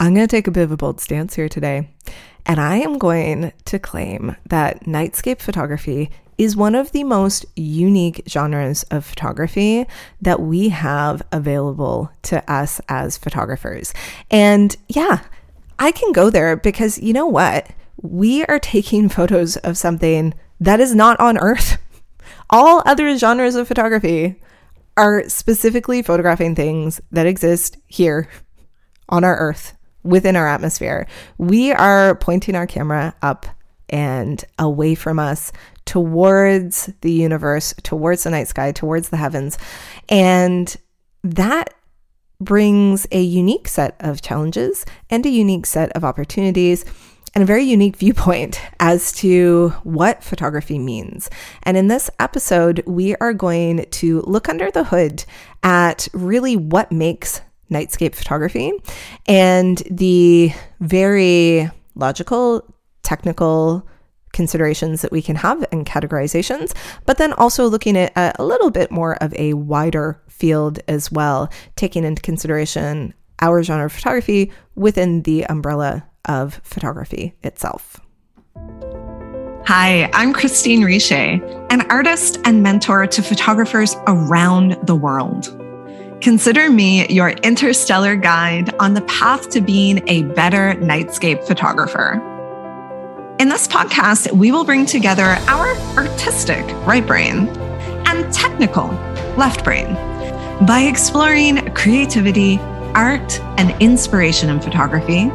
I'm going to take a bit of a bold stance here today, and I am going to claim that nightscape photography is one of the most unique genres of photography that we have available to us as photographers. And yeah, I can go there because you know what? We are taking photos of something that is not on Earth. All other genres of photography are specifically photographing things that exist here on our Earth within our atmosphere. We are pointing our camera up and away from us towards the universe, towards the night sky, towards the heavens. And that brings a unique set of challenges and a unique set of opportunities and a very unique viewpoint as to what photography means. And in this episode, we are going to look under the hood at really what makes nightscape photography and the very logical, technical, considerations that we can have and categorizations, but then also looking at a little bit more of a wider field as well, taking into consideration our genre of photography within the umbrella of photography itself. Hi, I'm Christine Riche, an artist and mentor to photographers around the world. Consider me your interstellar guide on the path to being a better nightscape photographer. In this podcast, we will bring together our artistic right brain and technical left brain by exploring creativity, art, and inspiration in photography,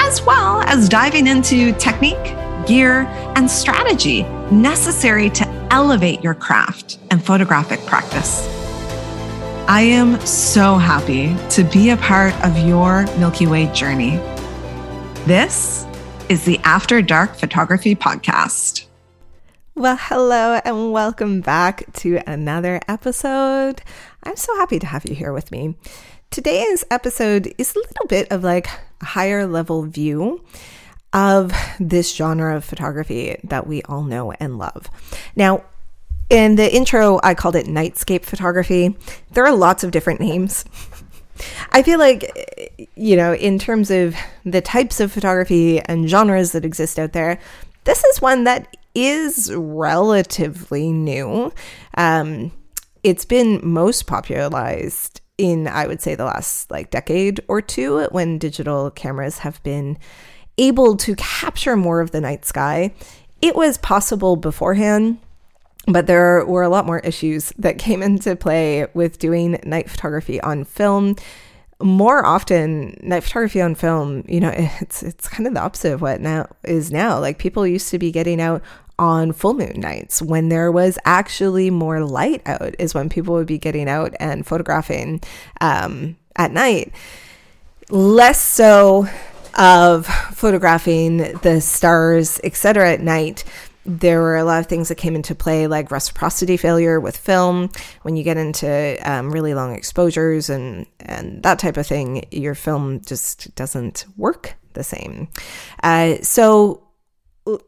as well as diving into technique, gear, and strategy necessary to elevate your craft and photographic practice. I am so happy to be a part of your Milky Way journey. This is the After Dark Photography Podcast. Well, hello and welcome back to another episode. I'm so happy to have you here with me. Today's episode is a little bit of like a higher level view of this genre of photography that we all know and love. Now, in the intro, I called it nightscape photography. There are lots of different names I feel like, you know, in terms of the types of photography and genres that exist out there, this is one that is relatively new. Um, it's been most popularized in, I would say, the last like decade or two when digital cameras have been able to capture more of the night sky. It was possible beforehand but there were a lot more issues that came into play with doing night photography on film. More often, night photography on film, you know, it's it's kind of the opposite of what now is now. Like people used to be getting out on full moon nights when there was actually more light out is when people would be getting out and photographing um, at night. Less so of photographing the stars, etc. at night there were a lot of things that came into play, like reciprocity failure with film. When you get into um, really long exposures and and that type of thing, your film just doesn't work the same. Uh, so,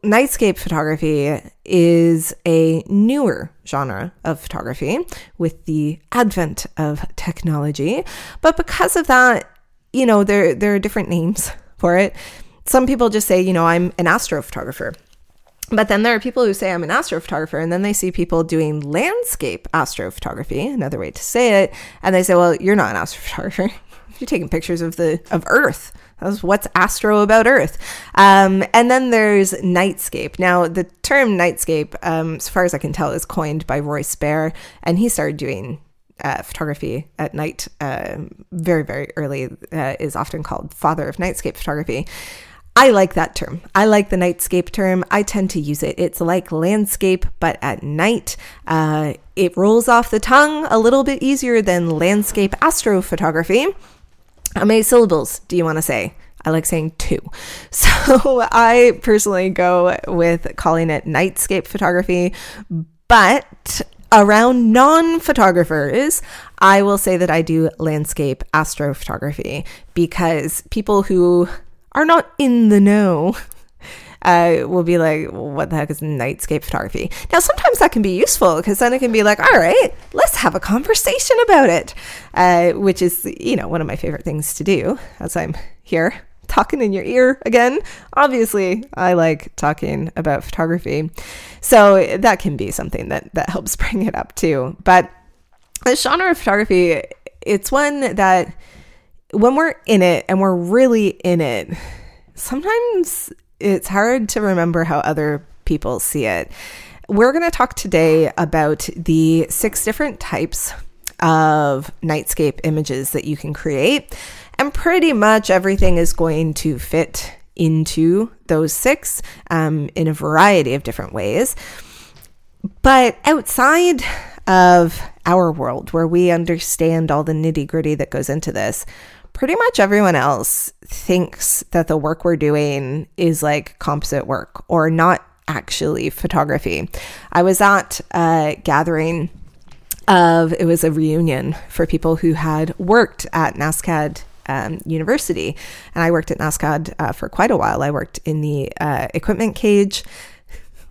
nightscape photography is a newer genre of photography with the advent of technology, but because of that, you know there there are different names for it. Some people just say, you know, I'm an astrophotographer but then there are people who say I'm an astrophotographer, and then they see people doing landscape astrophotography, another way to say it, and they say, "Well, you're not an astrophotographer. you're taking pictures of the of Earth. That's what's astro about Earth." Um, and then there's nightscape. Now, the term nightscape, um, as far as I can tell, is coined by Royce Bair, and he started doing uh, photography at night uh, very, very early, uh, is often called father of nightscape photography. I like that term. I like the nightscape term. I tend to use it. It's like landscape, but at night. Uh, it rolls off the tongue a little bit easier than landscape astrophotography. How many syllables do you want to say? I like saying two. So I personally go with calling it nightscape photography, but around non photographers, I will say that I do landscape astrophotography because people who are not in the know uh, will be like, what the heck is nightscape photography? Now, sometimes that can be useful because then it can be like, all right, let's have a conversation about it, uh, which is, you know, one of my favorite things to do as I'm here talking in your ear again. Obviously, I like talking about photography. So that can be something that, that helps bring it up too. But the genre of photography, it's one that when we're in it and we're really in it, sometimes it's hard to remember how other people see it. We're going to talk today about the six different types of nightscape images that you can create. And pretty much everything is going to fit into those six um, in a variety of different ways. But outside of our world, where we understand all the nitty gritty that goes into this, pretty much everyone else thinks that the work we're doing is like composite work or not actually photography. I was at a gathering of it was a reunion for people who had worked at NSCAD um, University, and I worked at NSCAD uh, for quite a while. I worked in the uh, equipment cage.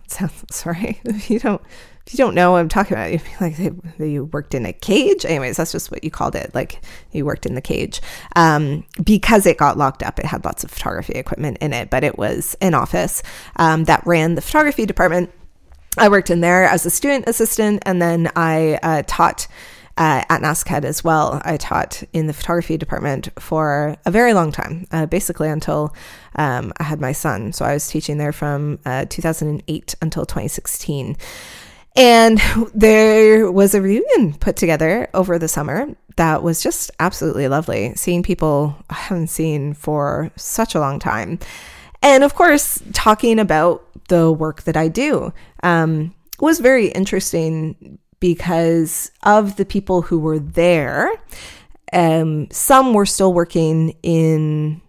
Sorry, you don't if you don't know what I'm talking about, you like you worked in a cage. Anyways, that's just what you called it. Like you worked in the cage um, because it got locked up. It had lots of photography equipment in it, but it was an office um, that ran the photography department. I worked in there as a student assistant, and then I uh, taught. Uh, at NSCAD as well. I taught in the photography department for a very long time, uh, basically until um, I had my son. So I was teaching there from uh, 2008 until 2016. And there was a reunion put together over the summer that was just absolutely lovely. Seeing people I haven't seen for such a long time. And of course, talking about the work that I do um, was very interesting because of the people who were there. Um, some were still working in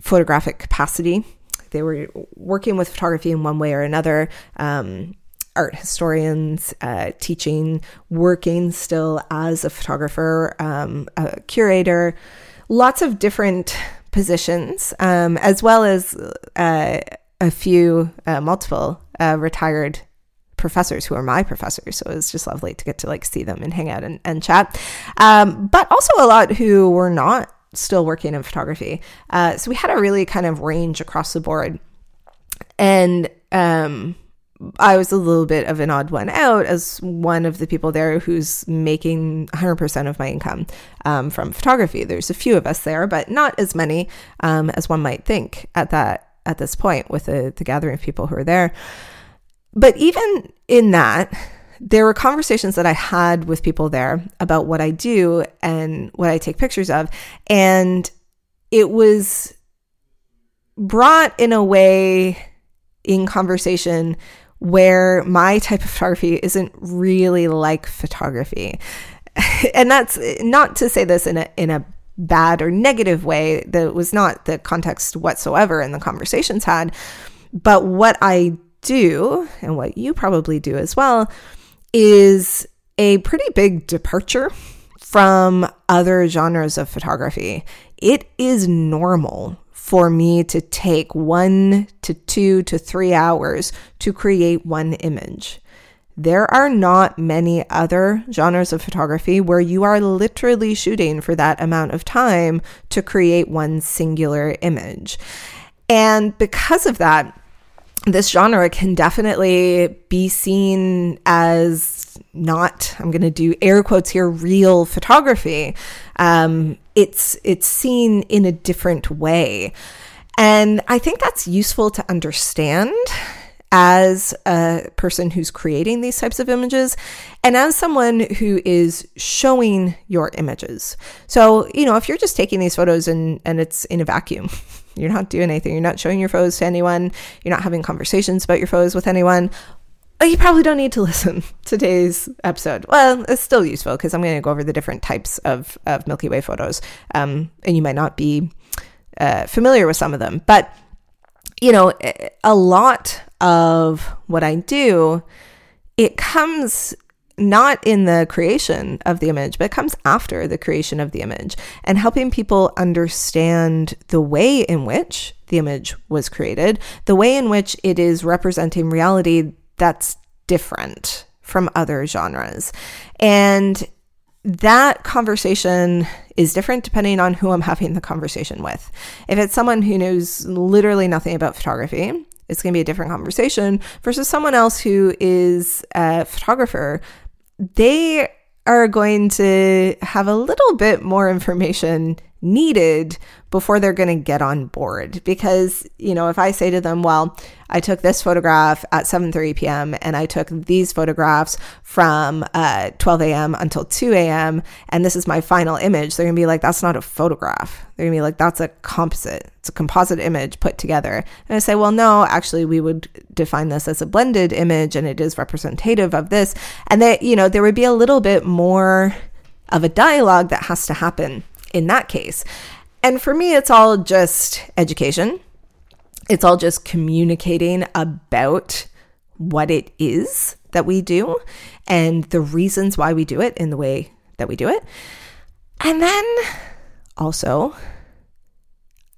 photographic capacity. They were working with photography in one way or another. Um, art historians, uh, teaching, working still as a photographer, um, a curator, lots of different positions, um, as well as uh, a few, uh, multiple uh, retired professors who are my professors. So it was just lovely to get to like see them and hang out and, and chat. Um, but also a lot who were not still working in photography. Uh, so we had a really kind of range across the board. And um, I was a little bit of an odd one out as one of the people there who's making 100% of my income um, from photography. There's a few of us there, but not as many um, as one might think at that at this point with the, the gathering of people who are there. But even in that, there were conversations that I had with people there about what I do and what I take pictures of. And it was brought in a way in conversation where my type of photography isn't really like photography. and that's not to say this in a in a bad or negative way. That was not the context whatsoever in the conversations had. But what I do, and what you probably do as well, is a pretty big departure from other genres of photography. It is normal for me to take one to two to three hours to create one image. There are not many other genres of photography where you are literally shooting for that amount of time to create one singular image. And because of that, this genre can definitely be seen as not, I'm going to do air quotes here, real photography. Um, it's it's seen in a different way. And I think that's useful to understand as a person who's creating these types of images and as someone who is showing your images. So, you know, if you're just taking these photos and, and it's in a vacuum, you're not doing anything, you're not showing your photos to anyone, you're not having conversations about your photos with anyone, you probably don't need to listen to today's episode. Well, it's still useful because I'm going to go over the different types of, of Milky Way photos. Um, and you might not be uh, familiar with some of them. But, you know, a lot of what I do, it comes not in the creation of the image, but it comes after the creation of the image and helping people understand the way in which the image was created, the way in which it is representing reality that's different from other genres. And that conversation is different depending on who I'm having the conversation with. If it's someone who knows literally nothing about photography, it's going to be a different conversation versus someone else who is a photographer. They are going to have a little bit more information needed before they're going to get on board. Because you know if i say to them well i took this photograph at 7.30 p.m and i took these photographs from uh, 12 a.m until 2 a.m and this is my final image they're going to be like that's not a photograph. They're going to be like that's a composite. It's a composite image put together. And i say well no actually we would define this as a blended image and it is representative of this. And that you know there would be a little bit more of a dialogue that has to happen in that case. And for me, it's all just education. It's all just communicating about what it is that we do and the reasons why we do it in the way that we do it. And then also,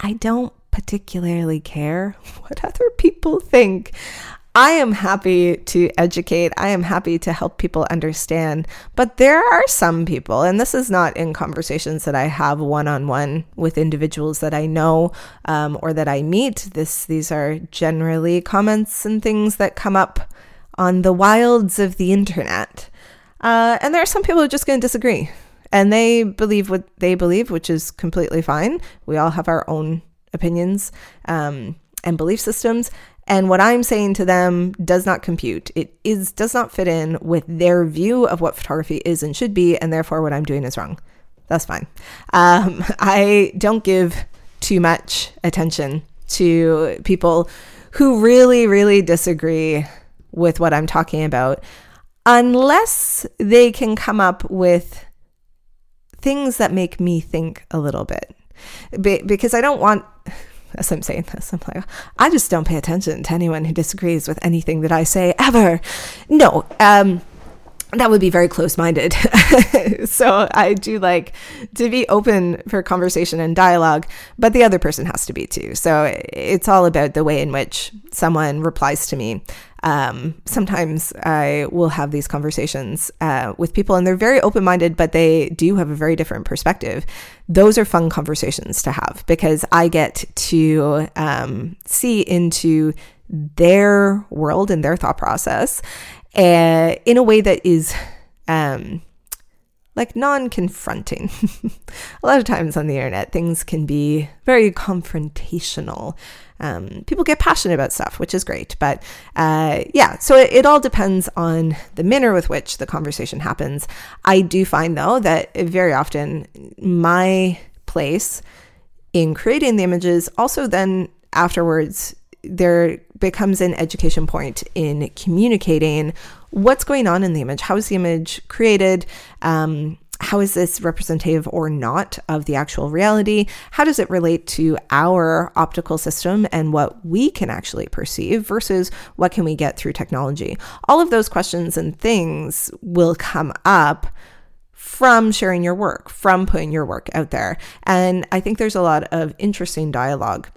I don't particularly care what other people think. I am happy to educate. I am happy to help people understand. But there are some people, and this is not in conversations that I have one on one with individuals that I know um, or that I meet. This these are generally comments and things that come up on the wilds of the internet. Uh, and there are some people who are just going to disagree, and they believe what they believe, which is completely fine. We all have our own opinions um, and belief systems, and what I'm saying to them does not compute. It is does not fit in with their view of what photography is and should be, and therefore what I'm doing is wrong. That's fine. Um, I don't give too much attention to people who really, really disagree with what I'm talking about, unless they can come up with things that make me think a little bit. Be- because I don't want as I'm saying this, I'm like, I just don't pay attention to anyone who disagrees with anything that I say ever. No, um, that would be very close minded. so I do like to be open for conversation and dialogue, but the other person has to be too. So it's all about the way in which someone replies to me. Um, sometimes I will have these conversations uh, with people and they're very open minded, but they do have a very different perspective. Those are fun conversations to have because I get to um, see into their world and their thought process uh, in a way that is um, like non confronting. a lot of times on the internet, things can be very confrontational. Um, people get passionate about stuff, which is great. But uh, yeah, so it, it, all depends on the manner with which the conversation happens. I do find, though, that very often my place in creating the images also then afterwards there becomes an education point in communicating what's going on in the image. How is the image created? Um, how is this representative or not of the actual reality? How does it relate to our optical system and what we can actually perceive versus what can we get through technology? All of those questions and things will come up from sharing your work, from putting your work out there. And I think there's a lot of interesting dialogue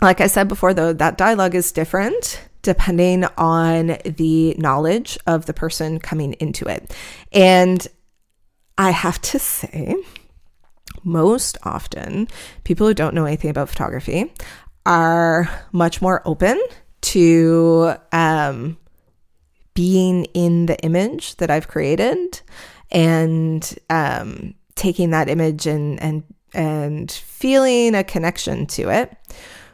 like I said before, though, that dialogue is different depending on the knowledge of the person coming into it. And I have to say, most often, people who don't know anything about photography are much more open to um, being in the image that I've created and um, taking that image and and and feeling a connection to it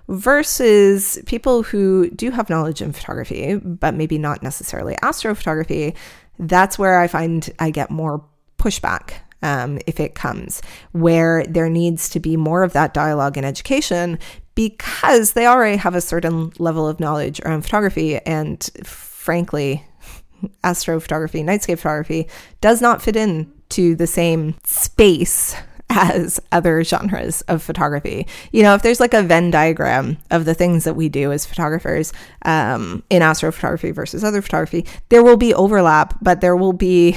versus people who do have knowledge in photography, but maybe not necessarily astrophotography. That's where I find I get more pushback um, if it comes, where there needs to be more of that dialogue and education because they already have a certain level of knowledge around photography. And frankly, astrophotography, nightscape photography does not fit in to the same space as other genres of photography. You know, if there's like a Venn diagram of the things that we do as photographers um, in astrophotography versus other photography, there will be overlap, but there will be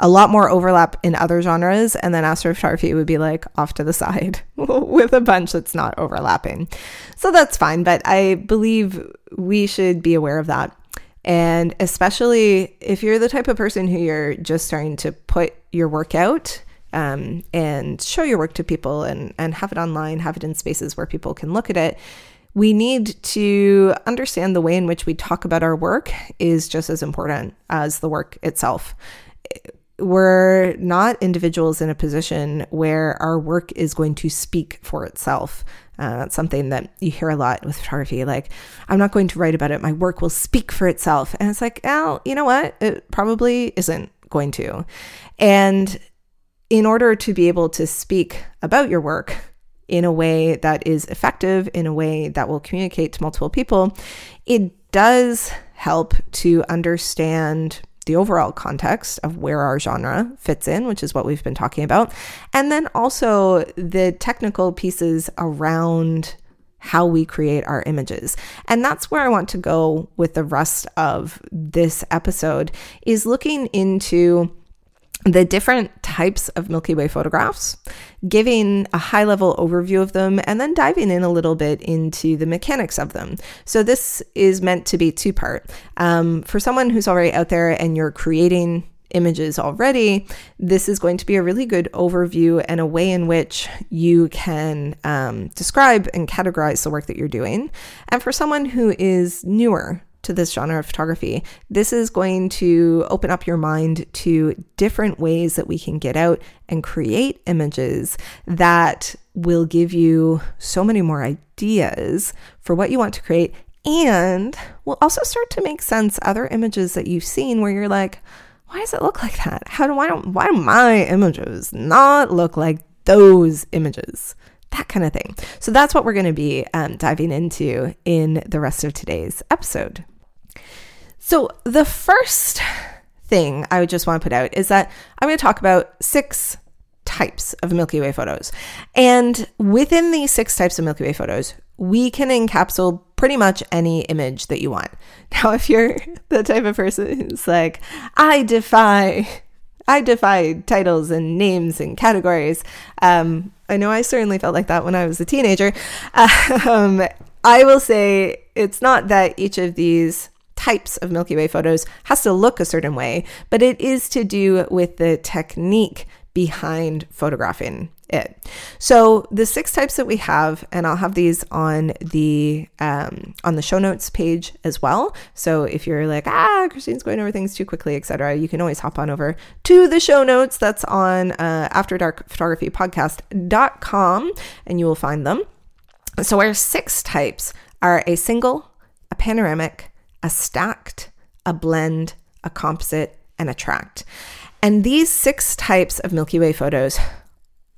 a lot more overlap in other genres. And then astrophotography would be like off to the side with a bunch that's not overlapping. So that's fine. But I believe we should be aware of that. And especially if you're the type of person who you're just starting to put your work out um, and show your work to people and, and have it online, have it in spaces where people can look at it, we need to understand the way in which we talk about our work is just as important as the work itself. We're not individuals in a position where our work is going to speak for itself. Uh, that's something that you hear a lot with photography. Like, I'm not going to write about it. My work will speak for itself. And it's like, oh, you know what? It probably isn't going to. And in order to be able to speak about your work in a way that is effective, in a way that will communicate to multiple people, it does help to understand the overall context of where our genre fits in, which is what we've been talking about, and then also the technical pieces around how we create our images. And that's where I want to go with the rest of this episode is looking into the different types of Milky Way photographs, giving a high level overview of them, and then diving in a little bit into the mechanics of them. So, this is meant to be two part. Um, for someone who's already out there and you're creating images already, this is going to be a really good overview and a way in which you can um, describe and categorize the work that you're doing. And for someone who is newer to this genre of photography, this is going to open up your mind to different ways that we can get out and create images that will give you so many more ideas for what you want to create and will also start to make sense other images that you've seen where you're like, why does it look like that? How do why don't why do my images not look like those images? That kind of thing. So that's what we're going to be um, diving into in the rest of today's episode. So, the first thing I would just want to put out is that I'm going to talk about six types of Milky Way photos. And within these six types of Milky Way photos, we can encapsulate pretty much any image that you want. Now, if you're the type of person who's like, I defy I defy titles and names and categories. Um, I know I certainly felt like that when I was a teenager. Um, I will say it's not that each of these types of Milky Way photos has to look a certain way, but it is to do with the technique behind photographing it. So the six types that we have, and I'll have these on the um, on the show notes page as well. So if you're like, ah, Christine's going over things too quickly, etc., you can always hop on over to the show notes. That's on uh, After Dark Photography Podcast.com, and you will find them. So our six types are a single, a panoramic, a stacked, a blend, a composite, and a tract. And these six types of Milky Way photos,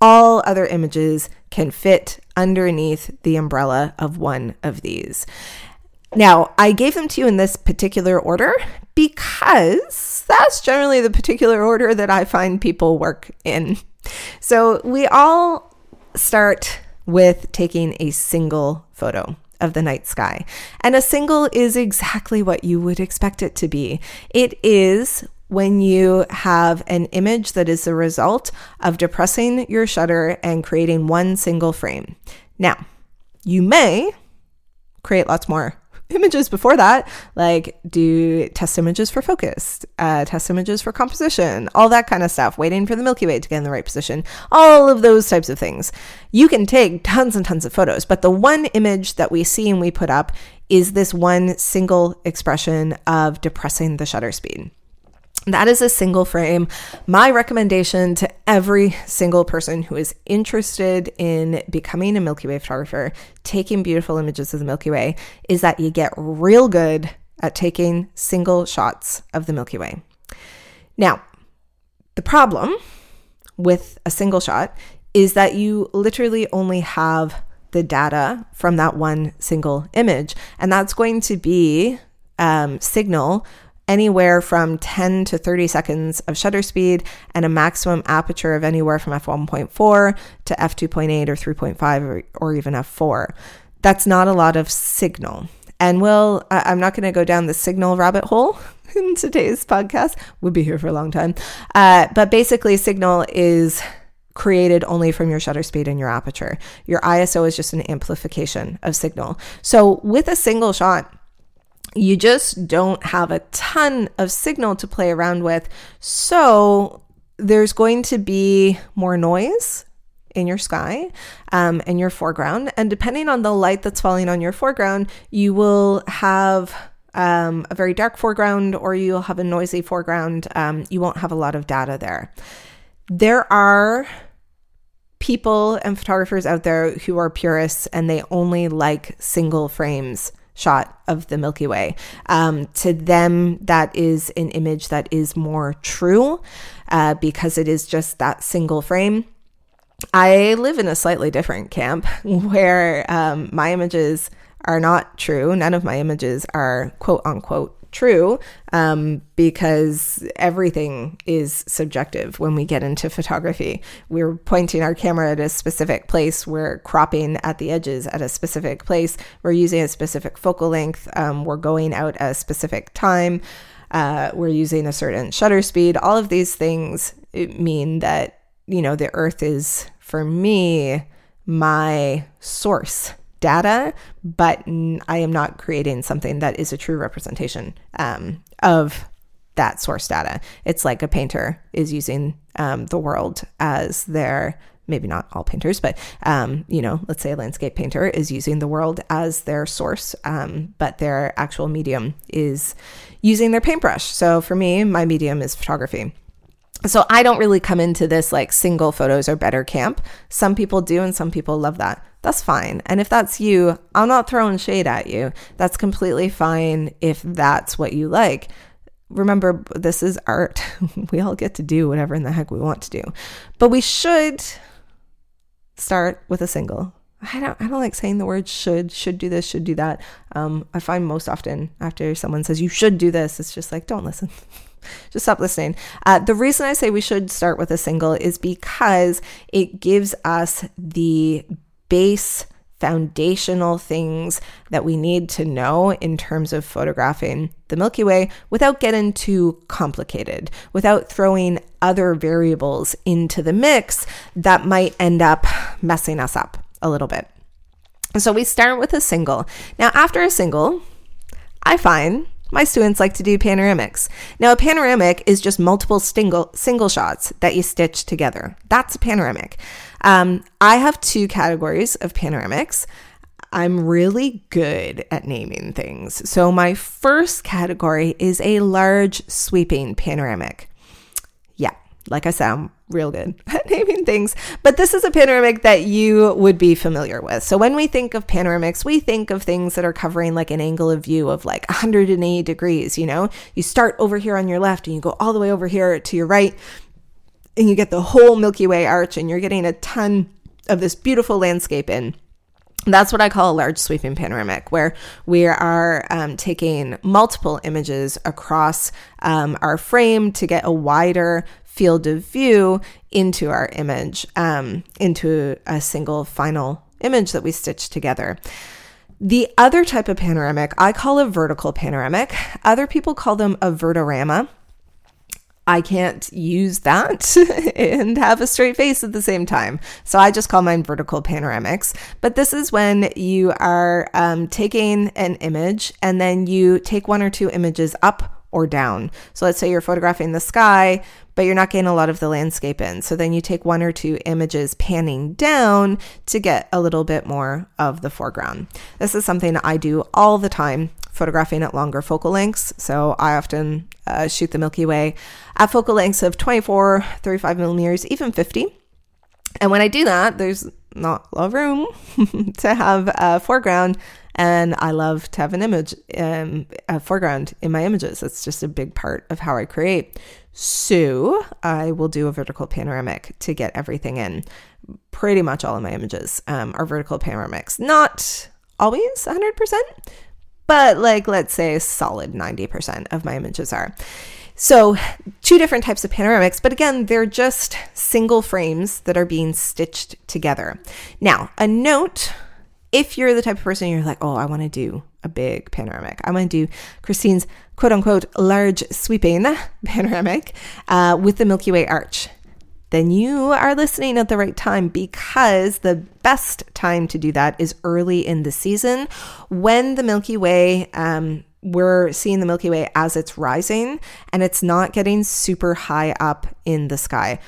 all other images can fit underneath the umbrella of one of these. Now, I gave them to you in this particular order because that's generally the particular order that I find people work in. So we all start with taking a single photo of the night sky. And a single is exactly what you would expect it to be. It is when you have an image that is the result of depressing your shutter and creating one single frame. Now, you may create lots more images before that, like do test images for focus, uh, test images for composition, all that kind of stuff, waiting for the Milky Way to get in the right position, all of those types of things. You can take tons and tons of photos, but the one image that we see and we put up is this one single expression of depressing the shutter speed. That is a single frame. My recommendation to every single person who is interested in becoming a Milky Way photographer, taking beautiful images of the Milky Way, is that you get real good at taking single shots of the Milky Way. Now, the problem with a single shot is that you literally only have the data from that one single image, and that's going to be um, signal anywhere from 10 to 30 seconds of shutter speed and a maximum aperture of anywhere from f1.4 to f2.8 or 3.5 or, or even f4. That's not a lot of signal. And we'll, I'm not going to go down the signal rabbit hole in today's podcast. We'll be here for a long time. Uh, but basically, signal is created only from your shutter speed and your aperture. Your ISO is just an amplification of signal. So with a single shot, you just don't have a ton of signal to play around with. So there's going to be more noise in your sky um, and your foreground. And depending on the light that's falling on your foreground, you will have um, a very dark foreground or you'll have a noisy foreground. Um, you won't have a lot of data there. There are people and photographers out there who are purists and they only like single frames shot of the Milky Way. Um, to them, that is an image that is more true uh, because it is just that single frame. I live in a slightly different camp where um, my images are not true. None of my images are quote unquote true um, because everything is subjective when we get into photography. We're pointing our camera at a specific place, we're cropping at the edges at a specific place, we're using a specific focal length, um, we're going out at a specific time. Uh, we're using a certain shutter speed. All of these things mean that, you know, the earth is, for me, my source data, but I am not creating something that is a true representation um, of that source data. It's like a painter is using um, the world as their maybe not all painters, but um, you know, let's say a landscape painter is using the world as their source, um, but their actual medium is using their paintbrush. So for me, my medium is photography. So I don't really come into this like single photos are better camp. Some people do, and some people love that that's fine. And if that's you, I'm not throwing shade at you. That's completely fine if that's what you like. Remember, this is art. we all get to do whatever in the heck we want to do. But we should start with a single. I don't I don't like saying the word should, should do this, should do that. Um, I find most often after someone says you should do this, it's just like, don't listen. just stop listening. Uh, the reason I say we should start with a single is because it gives us the base foundational things that we need to know in terms of photographing the Milky Way without getting too complicated, without throwing other variables into the mix that might end up messing us up a little bit. So we start with a single. Now, after a single, I find my students like to do panoramics. Now, a panoramic is just multiple single, single shots that you stitch together. That's a panoramic. Um, I have two categories of panoramics. I'm really good at naming things. So, my first category is a large sweeping panoramic. Yeah, like I said, I'm real good at naming things, but this is a panoramic that you would be familiar with. So, when we think of panoramics, we think of things that are covering like an angle of view of like 180 degrees. You know, you start over here on your left and you go all the way over here to your right and you get the whole Milky Way arch and you're getting a ton of this beautiful landscape in. That's what I call a large sweeping panoramic, where we are um, taking multiple images across um, our frame to get a wider field of view into our image, um, into a single final image that we stitch together. The other type of panoramic I call a vertical panoramic. Other people call them a vertorama. I can't use that and have a straight face at the same time. So I just call mine vertical panoramics. But this is when you are um, taking an image and then you take one or two images up or down. So let's say you're photographing the sky, but you're not getting a lot of the landscape in. So then you take one or two images panning down to get a little bit more of the foreground. This is something I do all the time photographing at longer focal lengths. So I often uh, shoot the Milky Way at focal lengths of 24, 35 millimeters, even 50. And when I do that, there's not a lot of room to have a foreground. And I love to have an image, um, a foreground in my images. It's just a big part of how I create. So I will do a vertical panoramic to get everything in. Pretty much all of my images um, are vertical panoramics. Not always 100%, but like let's say solid 90% of my images are. So, two different types of panoramics, but again, they're just single frames that are being stitched together. Now, a note if you're the type of person you're like, oh, I want to do a big panoramic, I want to do Christine's quote unquote large sweeping panoramic uh, with the Milky Way arch then you are listening at the right time because the best time to do that is early in the season when the Milky Way um, we're seeing the Milky Way as it's rising and it's not getting super high up in the sky.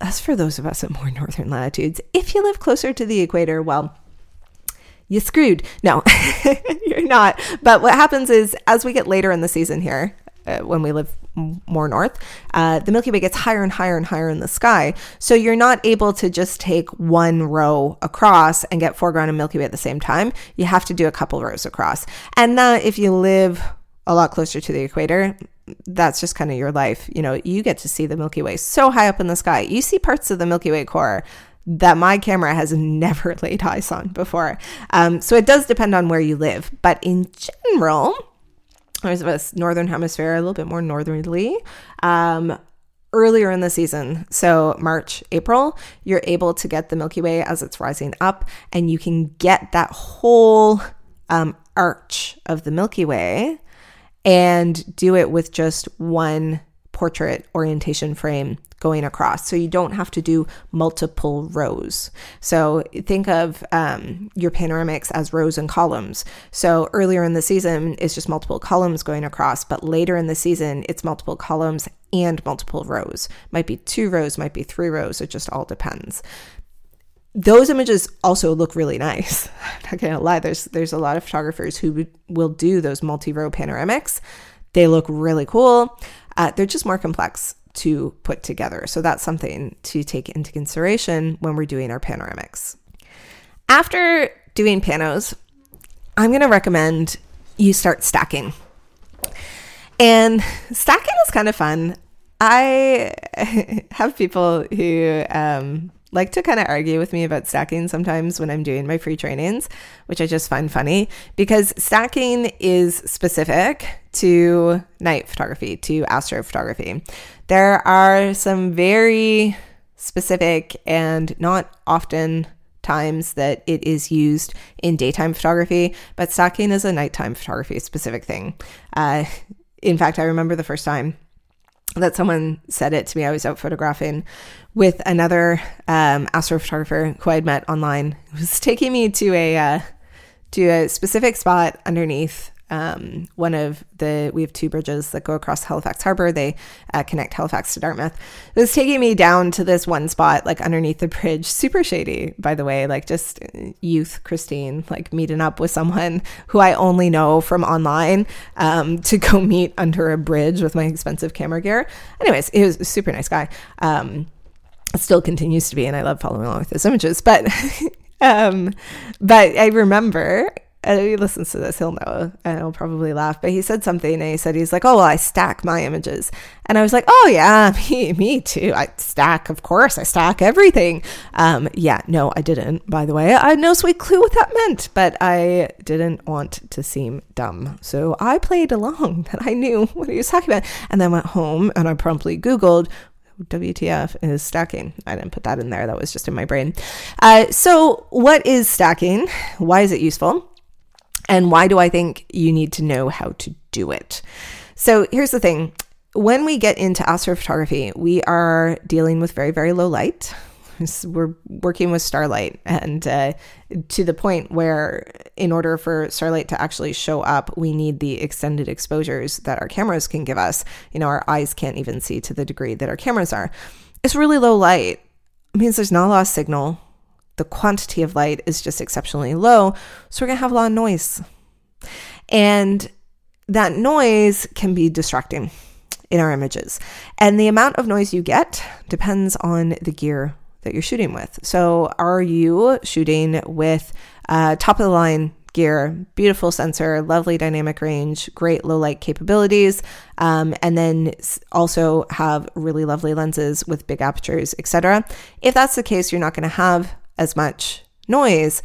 As for those of us at more northern latitudes, if you live closer to the equator, well, you screwed. No, you're not. But what happens is, as we get later in the season here, uh, when we live more north, uh, the Milky Way gets higher and higher and higher in the sky. So you're not able to just take one row across and get foreground and Milky Way at the same time. You have to do a couple rows across. And uh, if you live a lot closer to the equator, that's just kind of your life. You know, you get to see the Milky Way so high up in the sky. You see parts of the Milky Way core that my camera has never laid eyes on before. Um, so it does depend on where you live. But in general, of us northern hemisphere a little bit more northerly um, earlier in the season so march april you're able to get the milky way as it's rising up and you can get that whole um, arch of the milky way and do it with just one portrait orientation frame going across. So you don't have to do multiple rows. So think of um, your panoramics as rows and columns. So earlier in the season, it's just multiple columns going across, but later in the season, it's multiple columns and multiple rows. Might be two rows, might be three rows. It just all depends those images also look really nice. I'm not gonna lie, there's there's a lot of photographers who will do those multi-row panoramics. They look really cool. Uh, they're just more complex to put together. So that's something to take into consideration when we're doing our panoramics. After doing panos, I'm going to recommend you start stacking. And stacking is kind of fun. I have people who um, like to kind of argue with me about stacking sometimes when I'm doing my free trainings, which I just find funny because stacking is specific to night photography, to astrophotography. There are some very specific and not often times that it is used in daytime photography, but stacking is a nighttime photography specific thing. Uh, in fact, I remember the first time that someone said it to me. I was out photographing with another um, astrophotographer who I'd met online. It was taking me to a uh, to a specific spot underneath um, one of the we have two bridges that go across Halifax Harbor. They uh, connect Halifax to Dartmouth. It was taking me down to this one spot, like underneath the bridge, super shady, by the way, like just youth Christine, like meeting up with someone who I only know from online um, to go meet under a bridge with my expensive camera gear. Anyways, he was a super nice guy. Um, still continues to be, and I love following along with his images, but. um, but I remember and he listens to this, he'll know, and he'll probably laugh. But he said something, and he said he's like, "Oh, well, I stack my images," and I was like, "Oh yeah, me, me too. I stack, of course, I stack everything." Um, yeah, no, I didn't. By the way, I had no sweet clue what that meant, but I didn't want to seem dumb, so I played along that I knew what he was talking about, and then went home and I promptly Googled WTF is stacking. I didn't put that in there. That was just in my brain. Uh, so, what is stacking? Why is it useful? And why do I think you need to know how to do it? So here's the thing when we get into astrophotography, we are dealing with very, very low light. We're working with starlight, and uh, to the point where, in order for starlight to actually show up, we need the extended exposures that our cameras can give us. You know, our eyes can't even see to the degree that our cameras are. It's really low light. It means there's not a lot of signal the quantity of light is just exceptionally low. So we're going to have a lot of noise. And that noise can be distracting in our images. And the amount of noise you get depends on the gear that you're shooting with. So, are you shooting with uh, top of the line gear, beautiful sensor, lovely dynamic range, great low light capabilities, um, and then also have really lovely lenses with big apertures, etc. If that's the case, you're not going to have as much noise.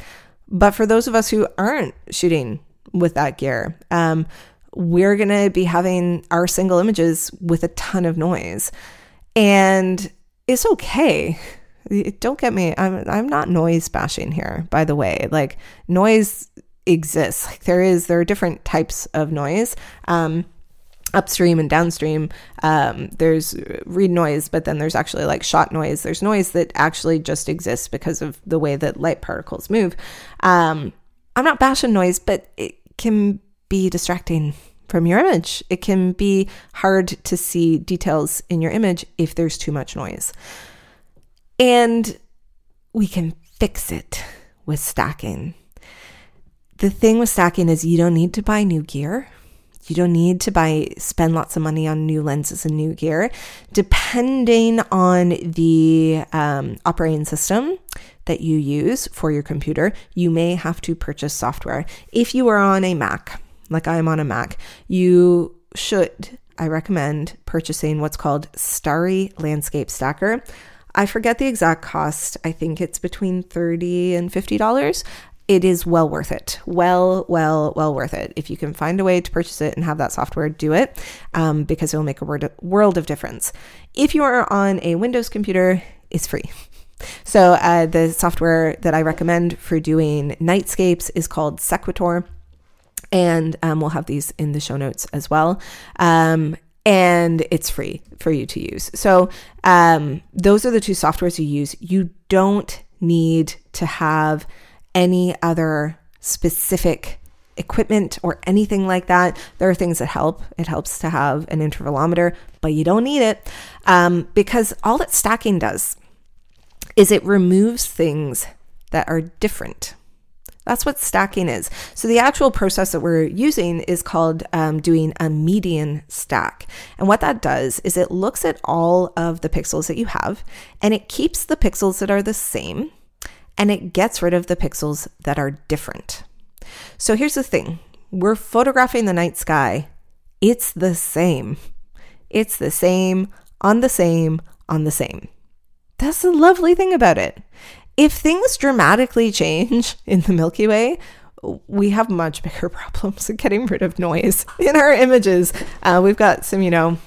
But for those of us who aren't shooting with that gear, um, we're going to be having our single images with a ton of noise. And it's okay. Don't get me, I'm, I'm not noise bashing here, by the way. Like, noise exists. Like, there is, there are different types of noise. Um, upstream and downstream. Um, there's read noise, but then there's actually like shot noise. There's noise that actually just exists because of the way that light particles move. Um, I'm not bashing noise, but it can be distracting from your image. It can be hard to see details in your image if there's too much noise. And we can fix it with stacking. The thing with stacking is you don't need to buy new gear. You don't need to buy spend lots of money on new lenses and new gear. Depending on the um, operating system that you use for your computer, you may have to purchase software. If you are on a Mac, like I'm on a Mac, you should, I recommend purchasing what's called Starry Landscape Stacker. I forget the exact cost. I think it's between 30 and $50 it is well worth it. Well, well, well worth it. If you can find a way to purchase it and have that software, do it um, because it will make a world of difference. If you are on a Windows computer, it's free. So, uh, the software that I recommend for doing nightscapes is called Sequator. And um, we'll have these in the show notes as well. Um, and it's free for you to use. So, um, those are the two softwares you use. You don't need to have any other specific equipment or anything like that. There are things that help. It helps to have an intervalometer, but you don't need it um, because all that stacking does is it removes things that are different. That's what stacking is. So, the actual process that we're using is called um, doing a median stack. And what that does is it looks at all of the pixels that you have and it keeps the pixels that are the same and it gets rid of the pixels that are different. So here's the thing we're photographing the night sky, it's the same. It's the same, on the same, on the same. That's the lovely thing about it. If things dramatically change in the Milky Way, we have much bigger problems in getting rid of noise in our images. Uh, we've got some, you know,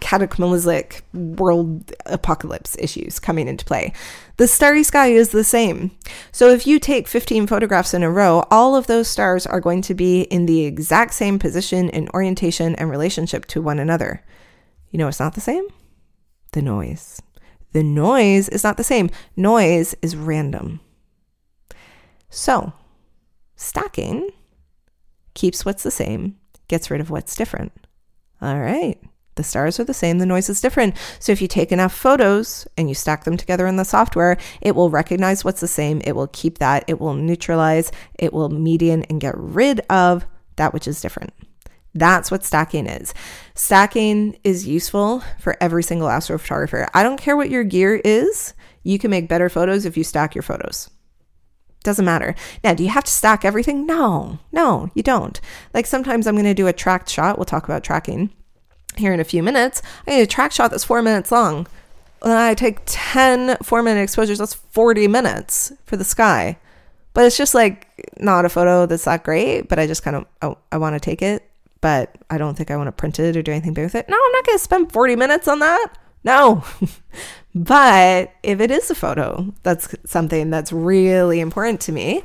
cataclysmic world apocalypse issues coming into play. The starry sky is the same. So if you take 15 photographs in a row, all of those stars are going to be in the exact same position and orientation and relationship to one another. You know, it's not the same? The noise. The noise is not the same. Noise is random. So, Stacking keeps what's the same, gets rid of what's different. All right. The stars are the same, the noise is different. So if you take enough photos and you stack them together in the software, it will recognize what's the same, it will keep that, it will neutralize, it will median and get rid of that which is different. That's what stacking is. Stacking is useful for every single astrophotographer. I don't care what your gear is, you can make better photos if you stack your photos. Doesn't matter. Now, do you have to stack everything? No, no, you don't. Like sometimes I'm going to do a tracked shot. We'll talk about tracking here in a few minutes. I need a track shot that's four minutes long. And I take 10 four minute exposures. That's 40 minutes for the sky. But it's just like not a photo that's that great, but I just kind of, oh, I want to take it, but I don't think I want to print it or do anything big with it. No, I'm not going to spend 40 minutes on that. No. but if it is a photo that's something that's really important to me,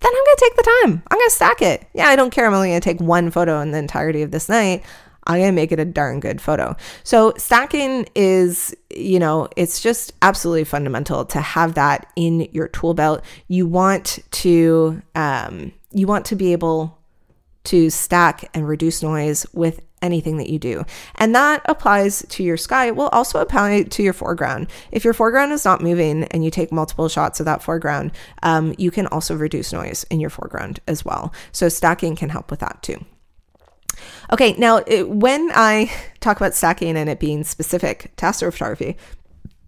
then I'm going to take the time. I'm going to stack it. Yeah, I don't care. I'm only going to take one photo in the entirety of this night. I'm going to make it a darn good photo. So, stacking is, you know, it's just absolutely fundamental to have that in your tool belt. You want to, um, you want to be able to stack and reduce noise with anything that you do. And that applies to your sky. It will also apply to your foreground. If your foreground is not moving and you take multiple shots of that foreground, um, you can also reduce noise in your foreground as well. So stacking can help with that too. Okay, now it, when I talk about stacking and it being specific to astrophotography,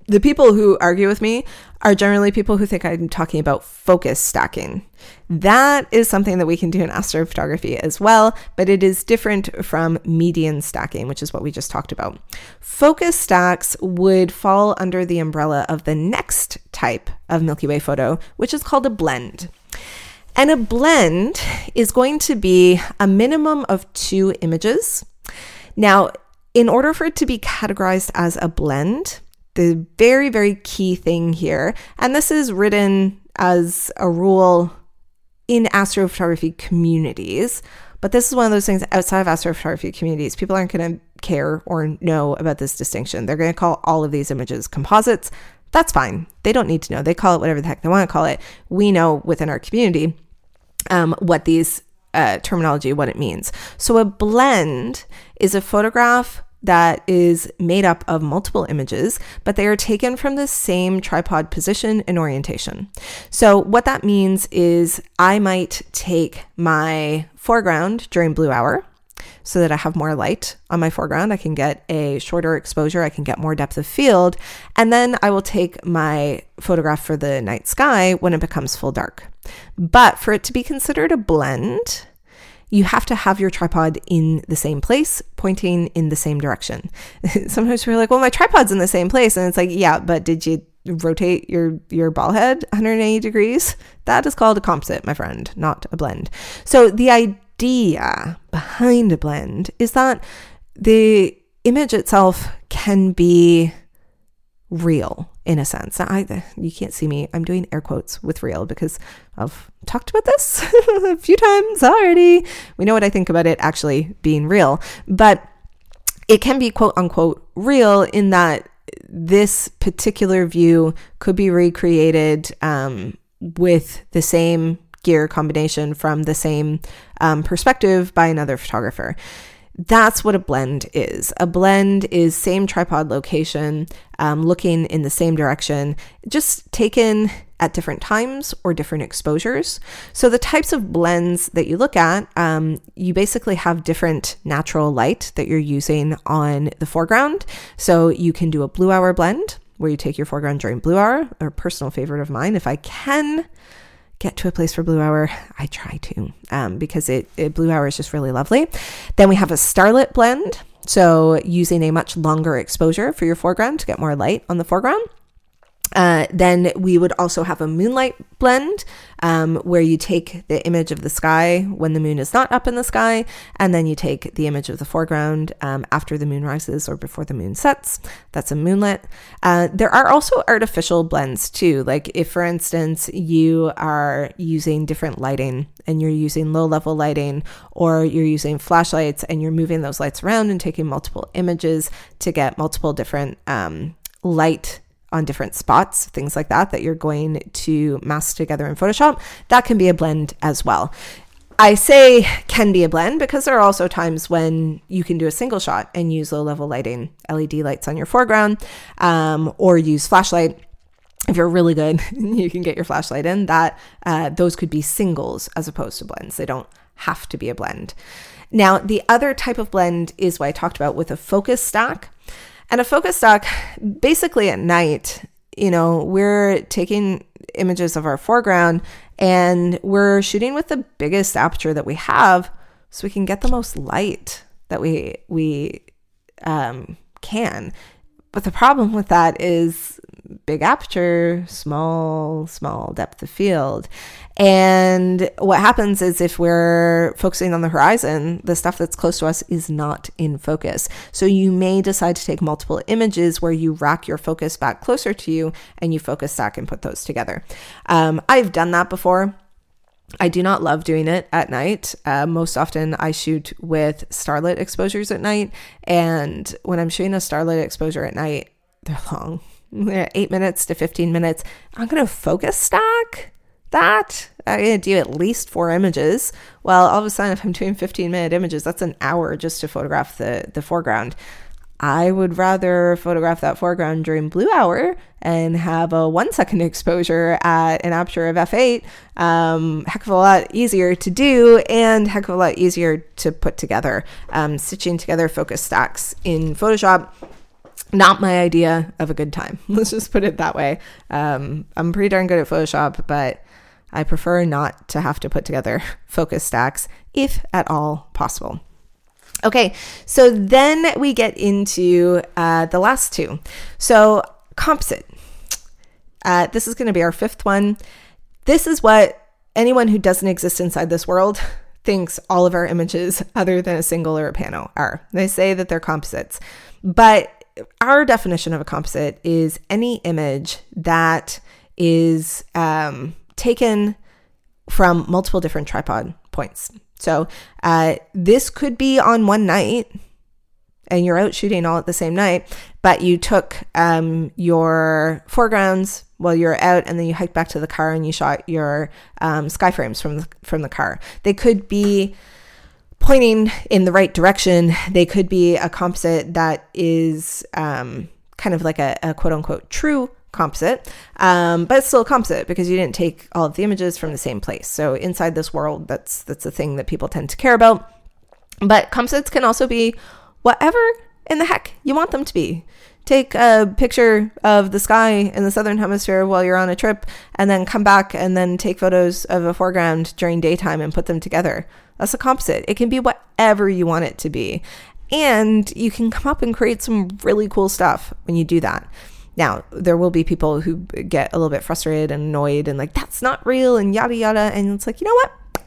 the people who argue with me are generally people who think I'm talking about focus stacking. That is something that we can do in astrophotography as well, but it is different from median stacking, which is what we just talked about. Focus stacks would fall under the umbrella of the next type of Milky Way photo, which is called a blend. And a blend is going to be a minimum of two images. Now, in order for it to be categorized as a blend, the very, very key thing here, and this is written as a rule in astrophotography communities, but this is one of those things outside of astrophotography communities, people aren't going to care or know about this distinction. They're going to call all of these images composites. That's fine. They don't need to know. They call it whatever the heck they want to call it. We know within our community um, what these uh, terminology what it means. So a blend is a photograph that is made up of multiple images, but they are taken from the same tripod position and orientation. So, what that means is I might take my foreground during blue hour so that I have more light on my foreground. I can get a shorter exposure, I can get more depth of field, and then I will take my photograph for the night sky when it becomes full dark. But for it to be considered a blend, you have to have your tripod in the same place, pointing in the same direction. Sometimes we're like, well, my tripod's in the same place. And it's like, yeah, but did you rotate your your ball head 180 degrees? That is called a composite, my friend, not a blend. So the idea behind a blend is that the image itself can be real in a sense. I you can't see me. I'm doing air quotes with real because I've talked about this a few times already. We know what I think about it actually being real, but it can be quote unquote real in that this particular view could be recreated um, with the same gear combination from the same um, perspective by another photographer. That's what a blend is. A blend is same tripod location, um, looking in the same direction, just taken at different times or different exposures. So, the types of blends that you look at, um, you basically have different natural light that you're using on the foreground. So, you can do a blue hour blend where you take your foreground during blue hour, a personal favorite of mine. If I can get to a place for blue hour, I try to um, because it, it blue hour is just really lovely. Then we have a starlit blend. So using a much longer exposure for your foreground to get more light on the foreground. Uh, then we would also have a moonlight blend um, where you take the image of the sky when the moon is not up in the sky, and then you take the image of the foreground um, after the moon rises or before the moon sets. That's a moonlit. Uh, there are also artificial blends too. Like if, for instance, you are using different lighting and you're using low level lighting, or you're using flashlights and you're moving those lights around and taking multiple images to get multiple different um, light on different spots, things like that, that you're going to mask together in Photoshop, that can be a blend as well. I say can be a blend because there are also times when you can do a single shot and use low level lighting, LED lights on your foreground, um, or use flashlight. If you're really good, you can get your flashlight in. That uh, those could be singles as opposed to blends. They don't have to be a blend. Now, the other type of blend is what I talked about with a focus stack. And a focus stack, basically at night, you know, we're taking images of our foreground and we're shooting with the biggest aperture that we have so we can get the most light that we we um, can. But the problem with that is big aperture, small, small depth of field. And what happens is if we're focusing on the horizon, the stuff that's close to us is not in focus. So you may decide to take multiple images where you rack your focus back closer to you and you focus stack and put those together. Um, I've done that before. I do not love doing it at night. Uh, most often, I shoot with starlit exposures at night. And when I'm shooting a starlit exposure at night, they're long. Eight minutes to 15 minutes. I'm going to focus stack that. I'm to do at least four images. Well, all of a sudden, if I'm doing 15 minute images, that's an hour just to photograph the, the foreground. I would rather photograph that foreground during blue hour and have a one second exposure at an aperture of f8. Um, heck of a lot easier to do and heck of a lot easier to put together. Um, stitching together focus stacks in Photoshop not my idea of a good time. Let's just put it that way. Um, I'm pretty darn good at Photoshop, but I prefer not to have to put together focus stacks if at all possible. Okay, so then we get into uh, the last two. So, composite. Uh, this is going to be our fifth one. This is what anyone who doesn't exist inside this world thinks all of our images, other than a single or a pano, are. They say that they're composites. But our definition of a composite is any image that is um, taken from multiple different tripod points. So uh, this could be on one night and you're out shooting all at the same night, but you took um, your foregrounds while you're out, and then you hiked back to the car and you shot your um, sky frames from the from the car. They could be pointing in the right direction. They could be a composite that is um, kind of like a, a quote unquote true composite, um, but it's still a composite because you didn't take all of the images from the same place. So inside this world, that's that's a thing that people tend to care about. But composites can also be whatever in the heck you want them to be. Take a picture of the sky in the southern hemisphere while you're on a trip, and then come back and then take photos of a foreground during daytime and put them together. That's a composite. It can be whatever you want it to be. And you can come up and create some really cool stuff when you do that. Now, there will be people who get a little bit frustrated and annoyed and like, that's not real and yada yada. And it's like, you know what?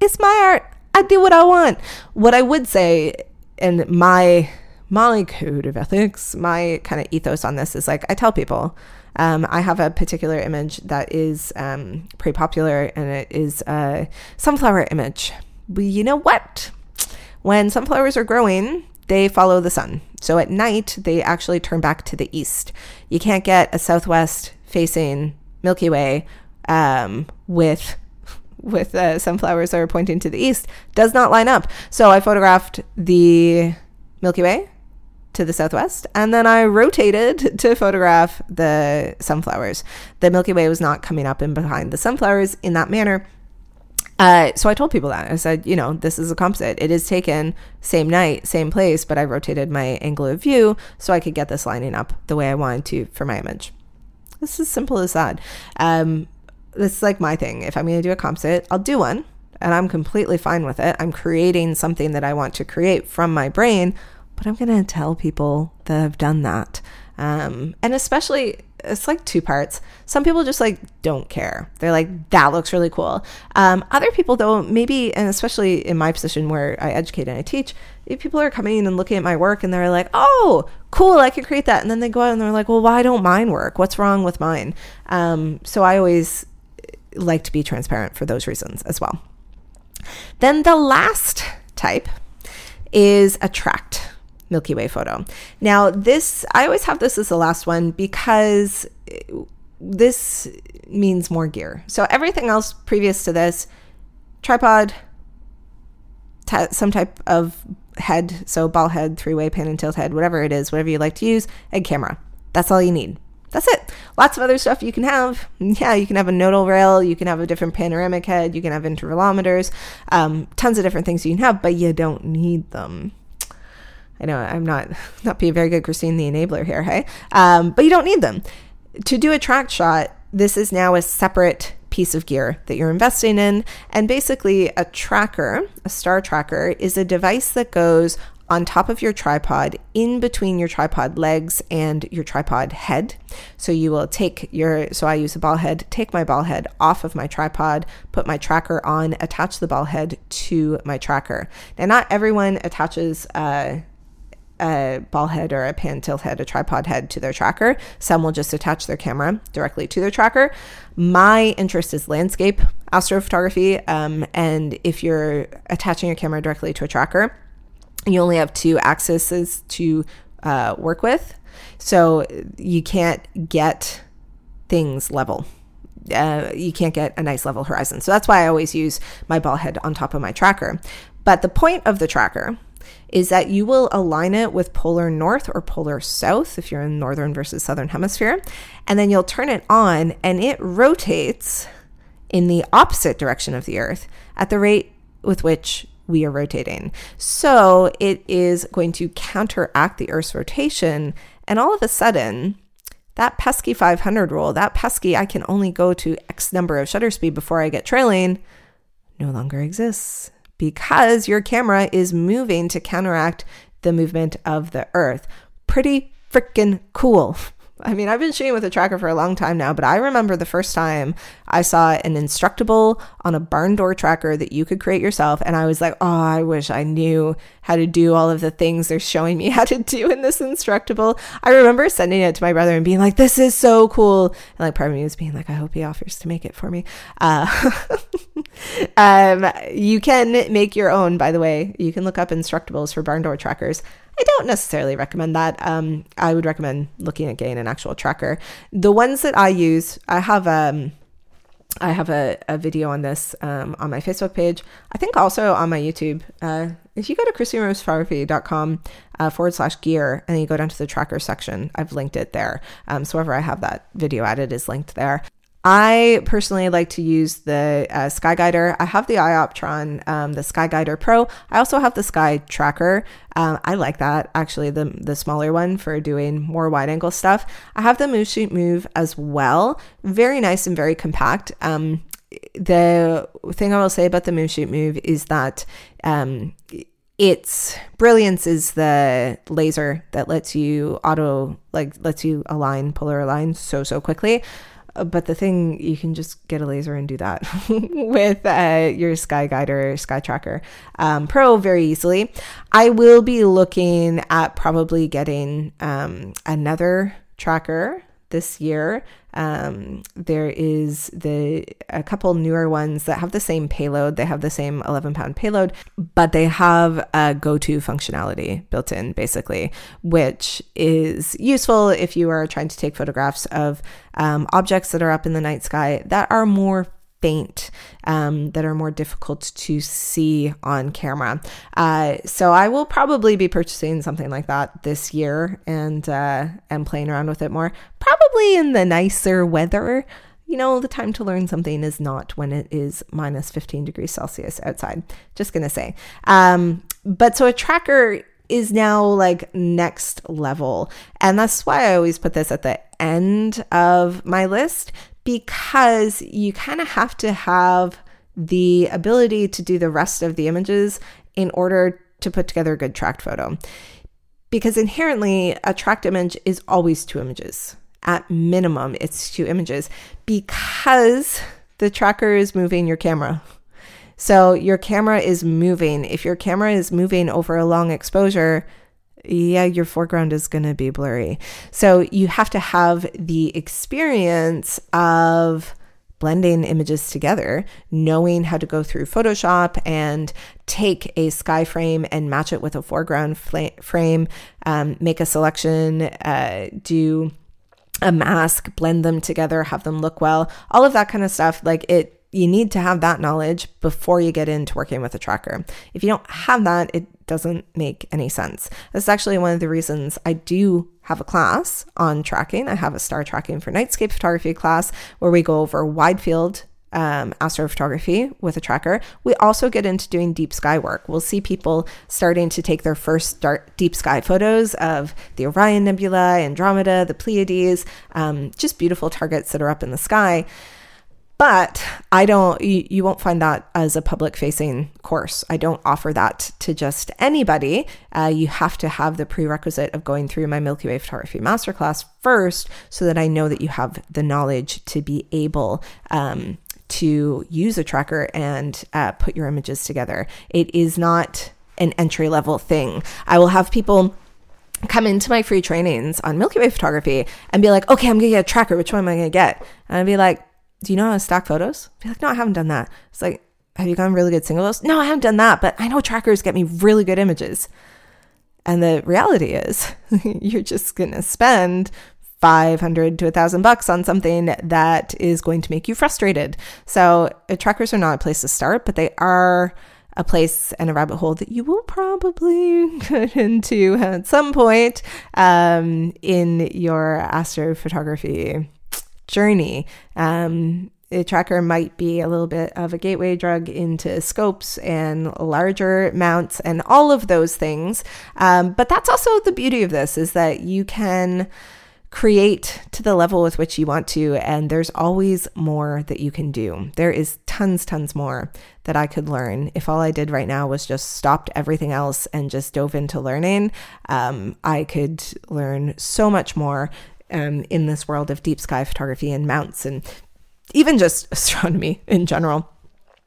It's my art. I do what I want. What I would say, and my my code of ethics, my kind of ethos on this is like I tell people, um, I have a particular image that is um, pretty popular, and it is a sunflower image. But you know what? When sunflowers are growing, they follow the sun. So at night, they actually turn back to the east. You can't get a southwest facing Milky Way um, with with uh, sunflowers that are pointing to the east. Does not line up. So I photographed the Milky Way to the southwest and then I rotated to photograph the sunflowers. The Milky Way was not coming up in behind the sunflowers in that manner. Uh, so I told people that. I said, you know, this is a composite. It is taken same night, same place, but I rotated my angle of view so I could get this lining up the way I wanted to for my image. Is as simple as that. Um, this is like my thing. If I'm going to do a composite, I'll do one and I'm completely fine with it. I'm creating something that I want to create from my brain, but I'm going to tell people that I've done that. Um, and especially it's like two parts. Some people just like don't care. They're like, that looks really cool. Um, other people though, maybe, and especially in my position where I educate and I teach, people are coming and looking at my work and they're like, oh, cool, I can create that. And then they go out and they're like, well, why don't mine work? What's wrong with mine? Um, so I always like to be transparent for those reasons as well. Then the last type is a tracked Milky Way photo. Now, this, I always have this as the last one because this means more gear. So, everything else previous to this, tripod, t- some type of head, so ball head, three way pan and tilt head, whatever it is, whatever you like to use, and camera. That's all you need. That's it. Lots of other stuff you can have. Yeah, you can have a nodal rail, you can have a different panoramic head, you can have intervalometers, um, tons of different things you can have, but you don't need them. I know I'm not not being very good, Christine, the enabler here, hey? Um, but you don't need them. To do a track shot, this is now a separate piece of gear that you're investing in. And basically, a tracker, a star tracker, is a device that goes on top of your tripod, in between your tripod legs and your tripod head. So you will take your, so I use a ball head, take my ball head off of my tripod, put my tracker on, attach the ball head to my tracker. Now, not everyone attaches, uh, a ball head or a pan tilt head, a tripod head to their tracker. Some will just attach their camera directly to their tracker. My interest is landscape astrophotography. Um, and if you're attaching your camera directly to a tracker, you only have two axes to uh, work with. So you can't get things level. Uh, you can't get a nice level horizon. So that's why I always use my ball head on top of my tracker. But the point of the tracker is that you will align it with polar north or polar south if you're in northern versus southern hemisphere. And then you'll turn it on and it rotates in the opposite direction of the earth at the rate with which we are rotating. So it is going to counteract the earth's rotation. And all of a sudden, that pesky 500 rule, that pesky I can only go to X number of shutter speed before I get trailing, no longer exists because your camera is moving to counteract the movement of the earth. Pretty freaking cool. I mean, I've been shooting with a tracker for a long time now, but I remember the first time I saw an instructable on a barn door tracker that you could create yourself. And I was like, oh, I wish I knew how to do all of the things they're showing me how to do in this instructable. I remember sending it to my brother and being like, this is so cool. And like part of me was being like, I hope he offers to make it for me. Uh, um, you can make your own, by the way. You can look up instructables for barn door trackers. I don't necessarily recommend that. Um, I would recommend looking at getting an actual tracker. The ones that I use, I have um, I have a, a video on this um, on my Facebook page. I think also on my YouTube. Uh, if you go to christyrosephotography.com uh, forward slash gear and you go down to the tracker section, I've linked it there. Um, so wherever I have that video added is linked there. I personally like to use the uh, Sky Guider. I have the iOptron, um, the Sky Guider Pro. I also have the Sky Tracker. Um, I like that actually, the the smaller one for doing more wide angle stuff. I have the Move Shoot Move as well. Very nice and very compact. Um, the thing I will say about the Move Shoot Move is that um, its brilliance is the laser that lets you auto like lets you align polar align so so quickly but the thing you can just get a laser and do that with uh, your Sky Guider, Sky Tracker um, Pro very easily. I will be looking at probably getting um, another tracker this year. Um, there is the a couple newer ones that have the same payload. They have the same 11 pound payload, but they have a go to functionality built in, basically, which is useful if you are trying to take photographs of um, objects that are up in the night sky that are more faint um, that are more difficult to see on camera. Uh, so I will probably be purchasing something like that this year and uh, and playing around with it more. Probably in the nicer weather. You know, the time to learn something is not when it is minus 15 degrees Celsius outside. Just gonna say. Um, but so a tracker is now like next level. And that's why I always put this at the end of my list because you kind of have to have the ability to do the rest of the images in order to put together a good tracked photo. Because inherently, a tracked image is always two images. At minimum, it's two images because the tracker is moving your camera. So your camera is moving. If your camera is moving over a long exposure, yeah, your foreground is going to be blurry. So you have to have the experience of blending images together, knowing how to go through Photoshop and take a sky frame and match it with a foreground frame, um, make a selection, uh, do a mask, blend them together, have them look well, all of that kind of stuff. Like it, you need to have that knowledge before you get into working with a tracker. If you don't have that, it doesn't make any sense. That's actually one of the reasons I do have a class on tracking. I have a star tracking for nightscape photography class where we go over wide field um, astrophotography with a tracker. We also get into doing deep sky work. We'll see people starting to take their first deep sky photos of the Orion Nebula, Andromeda, the Pleiades, um, just beautiful targets that are up in the sky. But I don't, you, you won't find that as a public facing course. I don't offer that to just anybody. Uh, you have to have the prerequisite of going through my Milky Way photography masterclass first so that I know that you have the knowledge to be able um, to use a tracker and uh, put your images together. It is not an entry level thing. I will have people come into my free trainings on Milky Way photography and be like, okay, I'm gonna get a tracker. Which one am I gonna get? And I'd be like, do you know how to stack photos? Be like, no, I haven't done that. It's like, have you gotten really good singles? No, I haven't done that, but I know trackers get me really good images. And the reality is, you're just going to spend 500 to 1000 bucks on something that is going to make you frustrated. So, uh, trackers are not a place to start, but they are a place and a rabbit hole that you will probably get into at some point um, in your astrophotography journey. Um, a tracker might be a little bit of a gateway drug into scopes and larger mounts and all of those things. Um, but that's also the beauty of this is that you can create to the level with which you want to and there's always more that you can do there is tons tons more that i could learn if all i did right now was just stopped everything else and just dove into learning um, i could learn so much more um, in this world of deep sky photography and mounts and even just astronomy in general.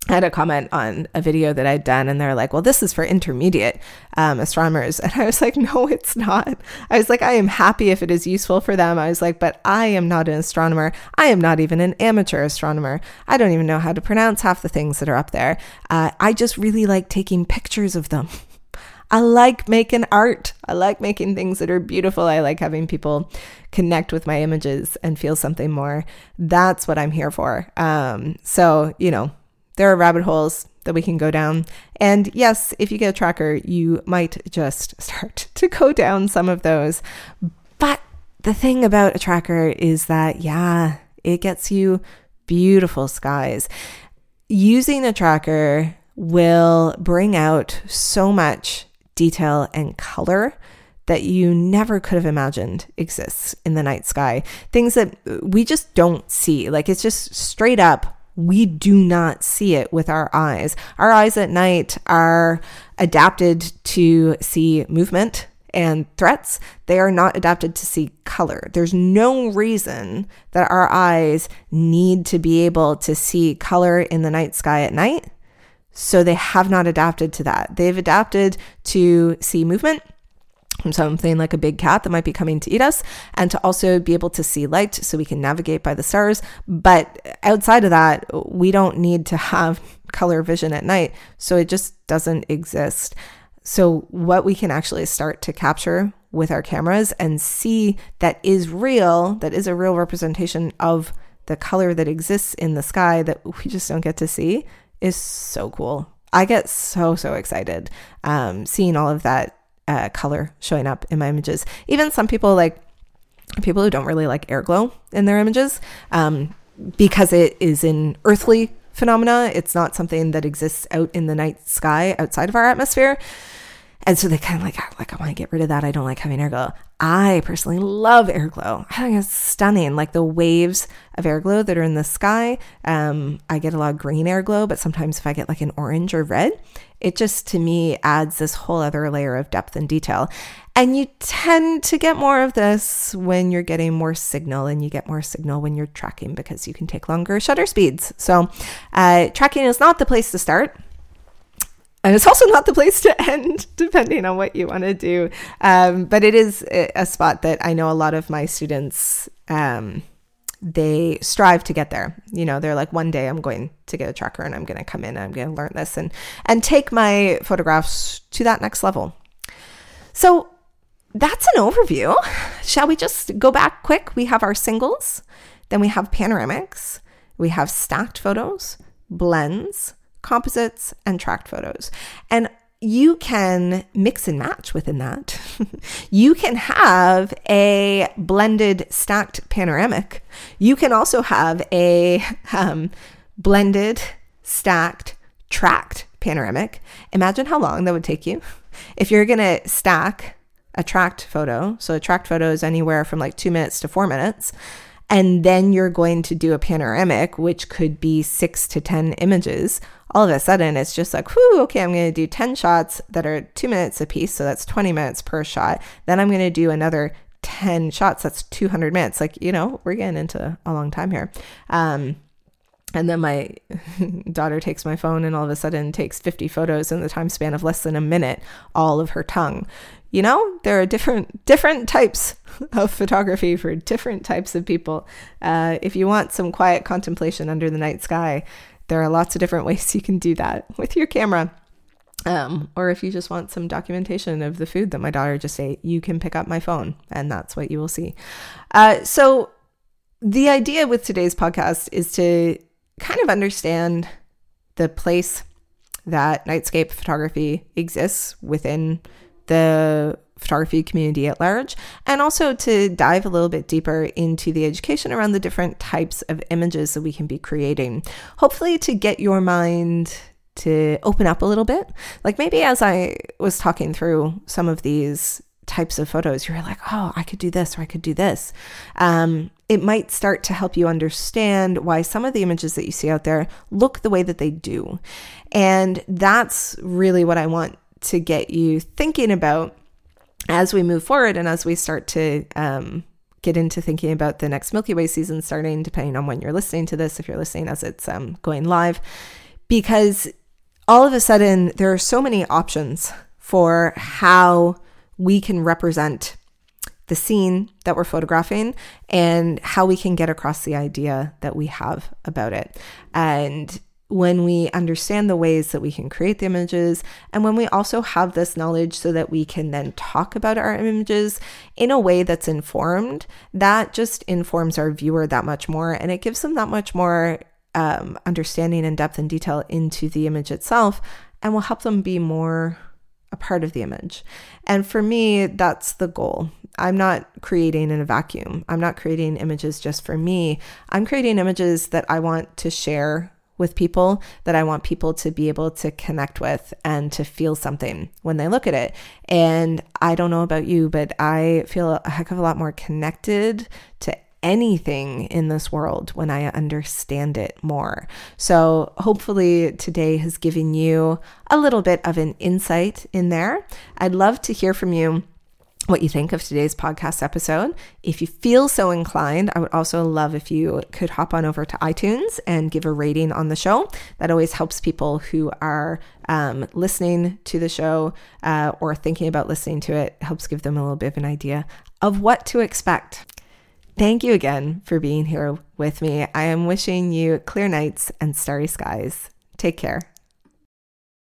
I had a comment on a video that I'd done, and they're like, Well, this is for intermediate um, astronomers. And I was like, No, it's not. I was like, I am happy if it is useful for them. I was like, But I am not an astronomer. I am not even an amateur astronomer. I don't even know how to pronounce half the things that are up there. Uh, I just really like taking pictures of them. I like making art. I like making things that are beautiful. I like having people connect with my images and feel something more. That's what I'm here for. Um, so, you know, there are rabbit holes that we can go down. And yes, if you get a tracker, you might just start to go down some of those. But the thing about a tracker is that, yeah, it gets you beautiful skies. Using a tracker will bring out so much detail and color that you never could have imagined exists in the night sky. Things that we just don't see. Like it's just straight up we do not see it with our eyes. Our eyes at night are adapted to see movement and threats. They are not adapted to see color. There's no reason that our eyes need to be able to see color in the night sky at night. So they have not adapted to that. They've adapted to see movement from something like a big cat that might be coming to eat us, and to also be able to see light so we can navigate by the stars. But outside of that, we don't need to have color vision at night. So it just doesn't exist. So, what we can actually start to capture with our cameras and see that is real, that is a real representation of the color that exists in the sky that we just don't get to see, is so cool. I get so, so excited um, seeing all of that uh, color showing up in my images. Even some people like people who don't really like air glow in their images um, because it is an earthly phenomena. It's not something that exists out in the night sky outside of our atmosphere. And so they kind of like, like, I want to get rid of that. I don't like having air glow. I personally love air glow. I think it's stunning. Like the waves of air glow that are in the sky. Um, I get a lot of green air glow, but sometimes if I get like an orange or red, it just to me adds this whole other layer of depth and detail. And you tend to get more of this when you're getting more signal, and you get more signal when you're tracking because you can take longer shutter speeds. So, uh, tracking is not the place to start and it's also not the place to end, depending on what you want to do. Um, but it is a spot that I know a lot of my students um, they strive to get there. You know, they're like, one day I'm going to get a tracker and I'm going to come in and I'm going to learn this and and take my photographs to that next level. So that's an overview. Shall we just go back quick? We have our singles, then we have panoramics, we have stacked photos, blends composites, and tracked photos. And you can mix and match within that. you can have a blended stacked panoramic. You can also have a um, blended stacked tracked panoramic. Imagine how long that would take you. If you're going to stack a tracked photo, so a tracked photo is anywhere from like two minutes to four minutes, and then you're going to do a panoramic, which could be six to 10 images all of a sudden it's just like, whew, okay, I'm going to do 10 shots that are two minutes a piece. So that's 20 minutes per shot. Then I'm going to do another 10 shots. That's 200 minutes. Like, you know, we're getting into a long time here. Um, and then my daughter takes my phone and all of a sudden takes 50 photos in the time span of less than a minute, all of her tongue. You know, there are different different types of photography for different types of people. Uh, if you want some quiet contemplation under the night sky, there are lots of different ways you can do that with your camera. Um, or if you just want some documentation of the food that my daughter just ate, you can pick up my phone and that's what you will see. Uh, so, the idea with today's podcast is to kind of understand the place that nightscape photography exists within the photography community at large, and also to dive a little bit deeper into the education around the different types of images that we can be creating. Hopefully, to get your mind to open up a little bit. Like maybe as I was talking through some of these types of photos, you're like, oh, I could do this or I could do this. Um, it might start to help you understand why some of the images that you see out there look the way that they do. And that's really what I want to get you thinking about as we move forward and as we start to um, get into thinking about the next Milky Way season starting, depending on when you're listening to this, if you're listening as it's um, going live, because all of a sudden there are so many options for how we can represent the scene that we're photographing and how we can get across the idea that we have about it. And when we understand the ways that we can create the images, and when we also have this knowledge so that we can then talk about our images in a way that's informed, that just informs our viewer that much more and it gives them that much more um, understanding and depth and detail into the image itself and will help them be more a part of the image. And for me, that's the goal. I'm not creating in a vacuum. I'm not creating images just for me. I'm creating images that I want to share with people that I want people to be able to connect with and to feel something when they look at it. And I don't know about you, but I feel a heck of a lot more connected to anything in this world when I understand it more. So, hopefully, today has given you a little bit of an insight in there. I'd love to hear from you what you think of today's podcast episode. If you feel so inclined, I would also love if you could hop on over to iTunes and give a rating on the show. That always helps people who are um, listening to the show uh, or thinking about listening to it, helps give them a little bit of an idea of what to expect. Thank you again for being here with me. I am wishing you clear nights and starry skies. Take care.